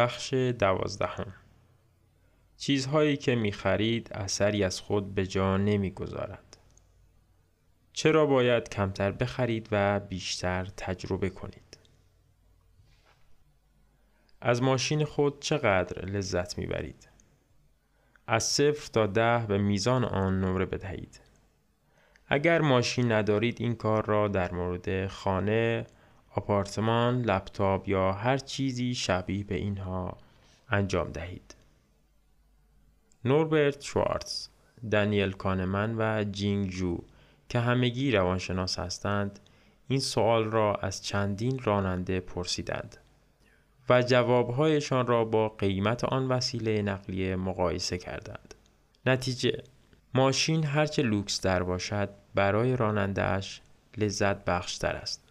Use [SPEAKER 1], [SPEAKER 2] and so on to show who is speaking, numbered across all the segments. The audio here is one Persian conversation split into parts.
[SPEAKER 1] بخش دوازدهم چیزهایی که می خرید اثری از خود به جا نمی گذارد. چرا باید کمتر بخرید و بیشتر تجربه کنید؟ از ماشین خود چقدر لذت می برید؟ از صفر تا ده به میزان آن نمره بدهید. اگر ماشین ندارید این کار را در مورد خانه، آپارتمان، لپتاپ یا هر چیزی شبیه به اینها انجام دهید. نوربرت شوارتز، دانیل کانمن و جینگ ژو که همگی روانشناس هستند این سوال را از چندین راننده پرسیدند و جوابهایشان را با قیمت آن وسیله نقلیه مقایسه کردند. نتیجه ماشین هرچه لوکس‌تر باشد برای رانندهش لذت بخشتر است.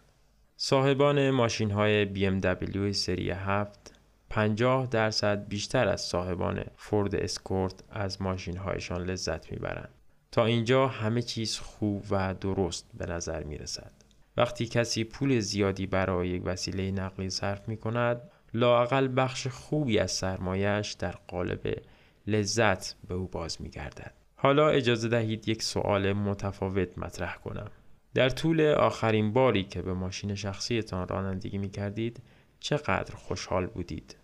[SPEAKER 1] صاحبان ماشین های BMW سری 7 50 درصد بیشتر از صاحبان فورد اسکورت از ماشین هایشان لذت می‌برند. تا اینجا همه چیز خوب و درست به نظر می رسد. وقتی کسی پول زیادی برای یک وسیله نقلی صرف می کند لاقل بخش خوبی از سرمایش در قالب لذت به او باز می گردد. حالا اجازه دهید یک سوال متفاوت مطرح کنم. در طول آخرین باری که به ماشین شخصیتان رانندگی می کردید چقدر خوشحال بودید؟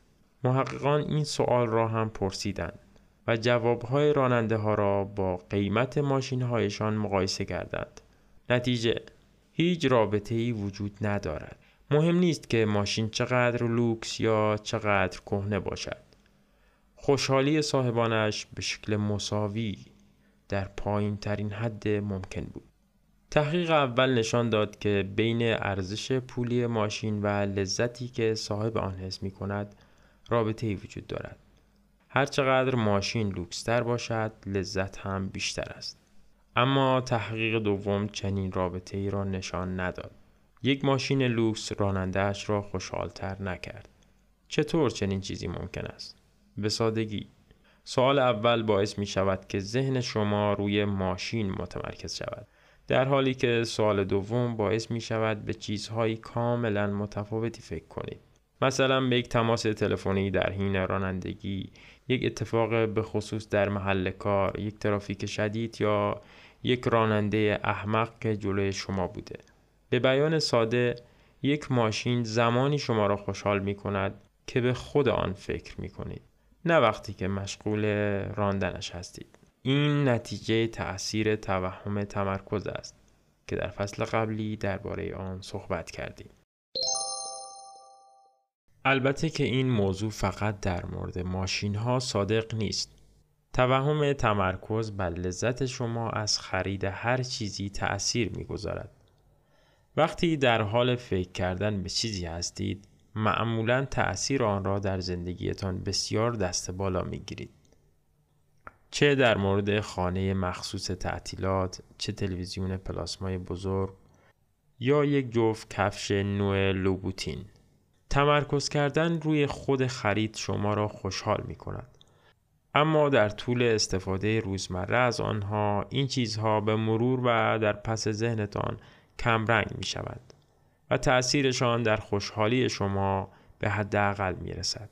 [SPEAKER 1] محققان این سوال را هم پرسیدند و جوابهای راننده ها را با قیمت ماشین هایشان مقایسه کردند. نتیجه هیچ رابطه ای وجود ندارد. مهم نیست که ماشین چقدر لوکس یا چقدر کهنه باشد. خوشحالی صاحبانش به شکل مساوی در پایین ترین حد ممکن بود. تحقیق اول نشان داد که بین ارزش پولی ماشین و لذتی که صاحب آن حس می کند رابطه ای وجود دارد. هرچقدر ماشین لوکستر باشد لذت هم بیشتر است. اما تحقیق دوم چنین رابطه ای را نشان نداد. یک ماشین لوکس رانندهش را خوشحالتر نکرد. چطور چنین چیزی ممکن است؟ به سادگی سوال اول باعث می شود که ذهن شما روی ماشین متمرکز شود. در حالی که سوال دوم باعث می شود به چیزهایی کاملا متفاوتی فکر کنید. مثلا به یک تماس تلفنی در حین رانندگی، یک اتفاق به خصوص در محل کار، یک ترافیک شدید یا یک راننده احمق که جلوی شما بوده. به بیان ساده یک ماشین زمانی شما را خوشحال می کند که به خود آن فکر می کنید. نه وقتی که مشغول راندنش هستید. این نتیجه تأثیر توهم تمرکز است که در فصل قبلی درباره آن صحبت کردیم. البته که این موضوع فقط در مورد ماشین ها صادق نیست. توهم تمرکز بر لذت شما از خرید هر چیزی تأثیر می‌گذارد. وقتی در حال فکر کردن به چیزی هستید، معمولا تأثیر آن را در زندگیتان بسیار دست بالا می گیرید. چه در مورد خانه مخصوص تعطیلات، چه تلویزیون پلاسمای بزرگ یا یک جفت کفش نوع لوبوتین. تمرکز کردن روی خود خرید شما را خوشحال می کند. اما در طول استفاده روزمره از آنها این چیزها به مرور و در پس ذهنتان کمرنگ می شود و تأثیرشان در خوشحالی شما به حداقل می رسد.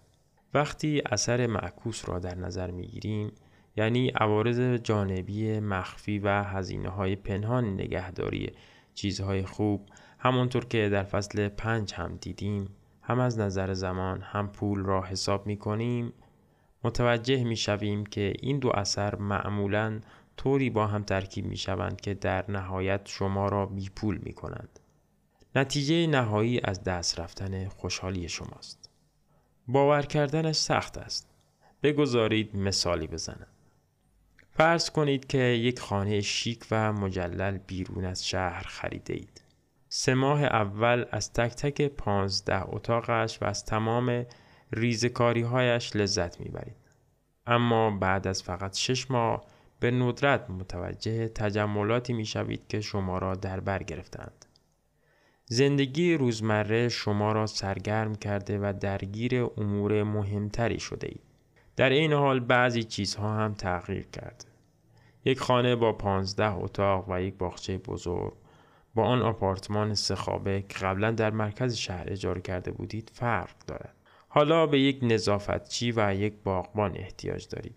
[SPEAKER 1] وقتی اثر معکوس را در نظر می گیریم یعنی عوارض جانبی مخفی و هزینه های پنهان نگهداری چیزهای خوب همانطور که در فصل پنج هم دیدیم هم از نظر زمان هم پول را حساب می کنیم متوجه می شویم که این دو اثر معمولا طوری با هم ترکیب می شوند که در نهایت شما را بی پول می کنند. نتیجه نهایی از دست رفتن خوشحالی شماست. باور کردنش سخت است. بگذارید مثالی بزنم. فرض کنید که یک خانه شیک و مجلل بیرون از شهر خریده اید. سه ماه اول از تک تک پانزده اتاقش و از تمام ریزکاری هایش لذت می‌برید. اما بعد از فقط شش ماه به ندرت متوجه تجملاتی می‌شوید که شما را در بر گرفتند. زندگی روزمره شما را سرگرم کرده و درگیر امور مهمتری شده اید. در این حال بعضی چیزها هم تغییر کرده. یک خانه با پانزده اتاق و یک باغچه بزرگ با آن آپارتمان سه خوابه که قبلا در مرکز شهر اجاره کرده بودید فرق دارد. حالا به یک نظافتچی و یک باغبان احتیاج دارید.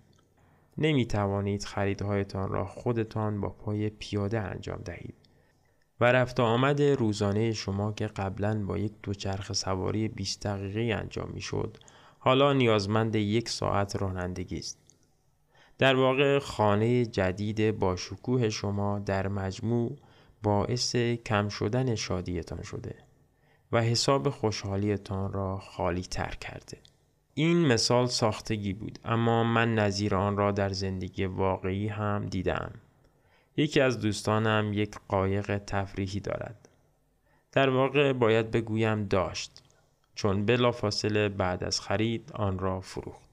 [SPEAKER 1] نمی توانید خریدهایتان را خودتان با پای پیاده انجام دهید. و رفت آمد روزانه شما که قبلا با یک دوچرخه سواری 20 دقیقه انجام می شد، حالا نیازمند یک ساعت رانندگی است. در واقع خانه جدید با شکوه شما در مجموع باعث کم شدن شادیتان شده و حساب خوشحالیتان را خالی تر کرده. این مثال ساختگی بود اما من نظیر آن را در زندگی واقعی هم دیدم. یکی از دوستانم یک قایق تفریحی دارد. در واقع باید بگویم داشت چون بلافاصله بعد از خرید آن را فروخت.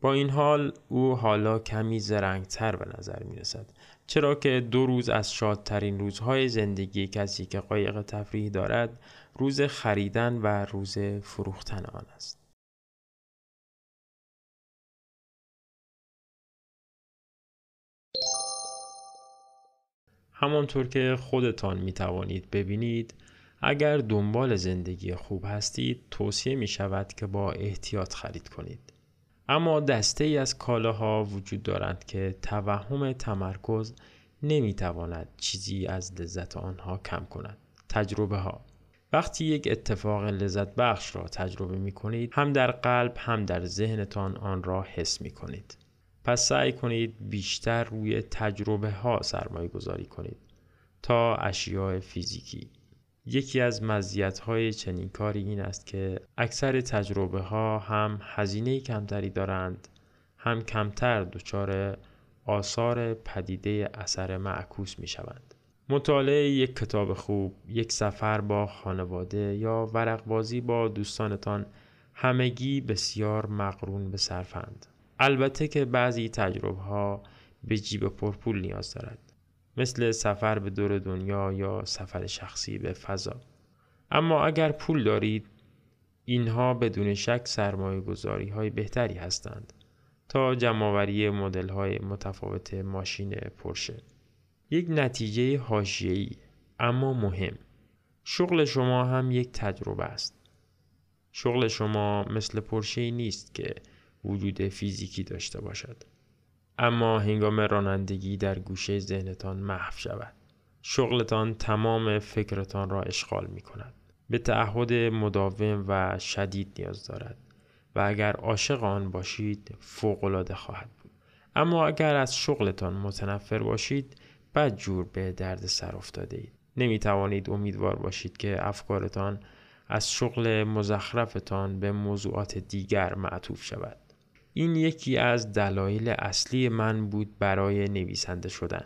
[SPEAKER 1] با این حال او حالا کمی زرنگتر به نظر می رسد چرا که دو روز از شادترین روزهای زندگی کسی که قایق تفریح دارد روز خریدن و روز فروختن آن است. همانطور که خودتان می توانید ببینید اگر دنبال زندگی خوب هستید توصیه می شود که با احتیاط خرید کنید. اما دسته ای از کالاها وجود دارند که توهم تمرکز نمی تواند چیزی از لذت آنها کم کند. تجربه ها وقتی یک اتفاق لذت بخش را تجربه می کنید هم در قلب هم در ذهنتان آن را حس می کنید. پس سعی کنید بیشتر روی تجربه ها سرمایه گذاری کنید تا اشیاء فیزیکی. یکی از های چنین کاری این است که اکثر تجربه ها هم هزینه کمتری دارند هم کمتر دچار آثار پدیده اثر معکوس می شوند. مطالعه یک کتاب خوب، یک سفر با خانواده یا ورقبازی با دوستانتان همگی بسیار مقرون به صرفند. البته که بعضی تجربه ها به جیب پرپول نیاز دارد. مثل سفر به دور دنیا یا سفر شخصی به فضا. اما اگر پول دارید اینها بدون شک سرمایه گذاری های بهتری هستند تا جمعآوری مدل های متفاوت ماشین پرشه. یک نتیجه حاشیه‌ای اما مهم. شغل شما هم یک تجربه است. شغل شما مثل پرشه نیست که وجود فیزیکی داشته باشد. اما هنگام رانندگی در گوشه ذهنتان محو شود. شغلتان تمام فکرتان را اشغال می کند. به تعهد مداوم و شدید نیاز دارد و اگر عاشق آن باشید فوقالعاده خواهد بود. اما اگر از شغلتان متنفر باشید بد جور به درد سر افتاده اید. نمی توانید امیدوار باشید که افکارتان از شغل مزخرفتان به موضوعات دیگر معطوف شود. این یکی از دلایل اصلی من بود برای نویسنده شدن.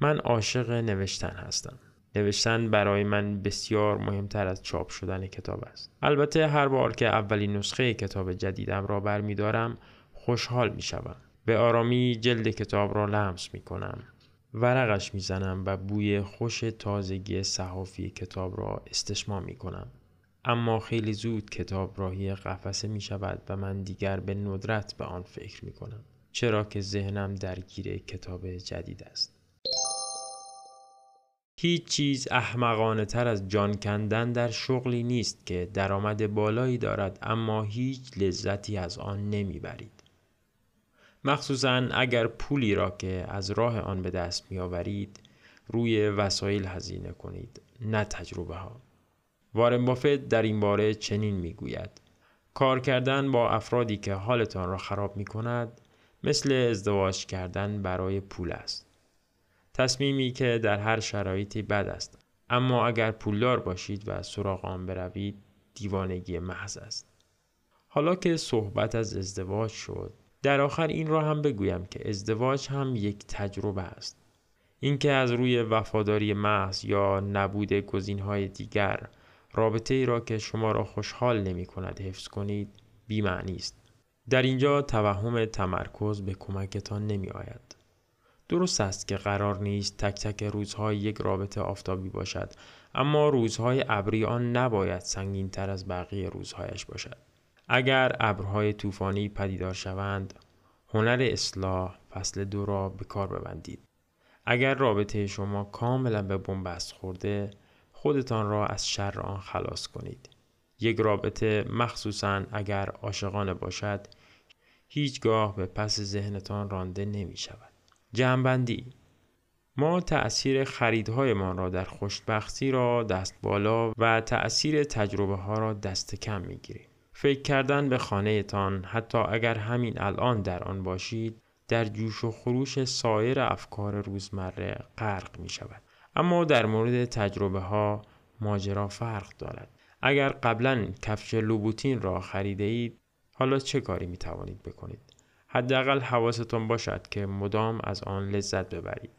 [SPEAKER 1] من عاشق نوشتن هستم. نوشتن برای من بسیار مهمتر از چاپ شدن کتاب است. البته هر بار که اولین نسخه کتاب جدیدم را برمیدارم خوشحال می شوم. به آرامی جلد کتاب را لمس می کنم. ورقش می‌زنم و بوی خوش تازگی صحافی کتاب را استشمام می کنم. اما خیلی زود کتاب راهی قفسه می شود و من دیگر به ندرت به آن فکر می کنم. چرا که ذهنم درگیر کتاب جدید است. هیچ چیز احمقانه تر از جان کندن در شغلی نیست که درآمد بالایی دارد اما هیچ لذتی از آن نمی‌برید. مخصوصا اگر پولی را که از راه آن به دست میآورید روی وسایل هزینه کنید نه تجربه ها. وارن بافت در این باره چنین می‌گوید کار کردن با افرادی که حالتان را خراب می کند مثل ازدواج کردن برای پول است. تصمیمی که در هر شرایطی بد است اما اگر پولدار باشید و سراغ آن بروید دیوانگی محض است. حالا که صحبت از ازدواج شد در آخر این را هم بگویم که ازدواج هم یک تجربه است. اینکه از روی وفاداری محض یا نبود گزینهای دیگر رابطه ای را که شما را خوشحال نمی کند حفظ کنید بیمعنی است. در اینجا توهم تمرکز به کمکتان نمی آید. درست است که قرار نیست تک تک روزهای یک رابطه آفتابی باشد اما روزهای ابری آن نباید سنگین تر از بقیه روزهایش باشد. اگر ابرهای طوفانی پدیدار شوند هنر اصلاح فصل دو را به کار ببندید. اگر رابطه شما کاملا به بنبست خورده خودتان را از شر آن خلاص کنید. یک رابطه مخصوصا اگر عاشقانه باشد هیچگاه به پس ذهنتان رانده نمی شود. جمعبندی ما تأثیر خریدهایمان را در خوشبختی را دست بالا و تأثیر تجربه ها را دست کم می گیریم. فکر کردن به خانه تان حتی اگر همین الان در آن باشید در جوش و خروش سایر افکار روزمره غرق می شود. اما در مورد تجربه ها ماجرا فرق دارد. اگر قبلا کفش لوبوتین را خریده اید حالا چه کاری می توانید بکنید؟ حداقل حواستان باشد که مدام از آن لذت ببرید.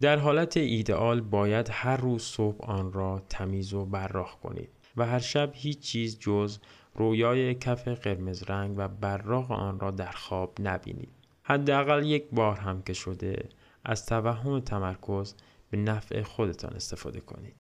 [SPEAKER 1] در حالت ایدئال باید هر روز صبح آن را تمیز و براق کنید و هر شب هیچ چیز جز رویای کف قرمز رنگ و براق آن را در خواب نبینید. حداقل یک بار هم که شده از توهم تمرکز به نفع خودتان استفاده کنید.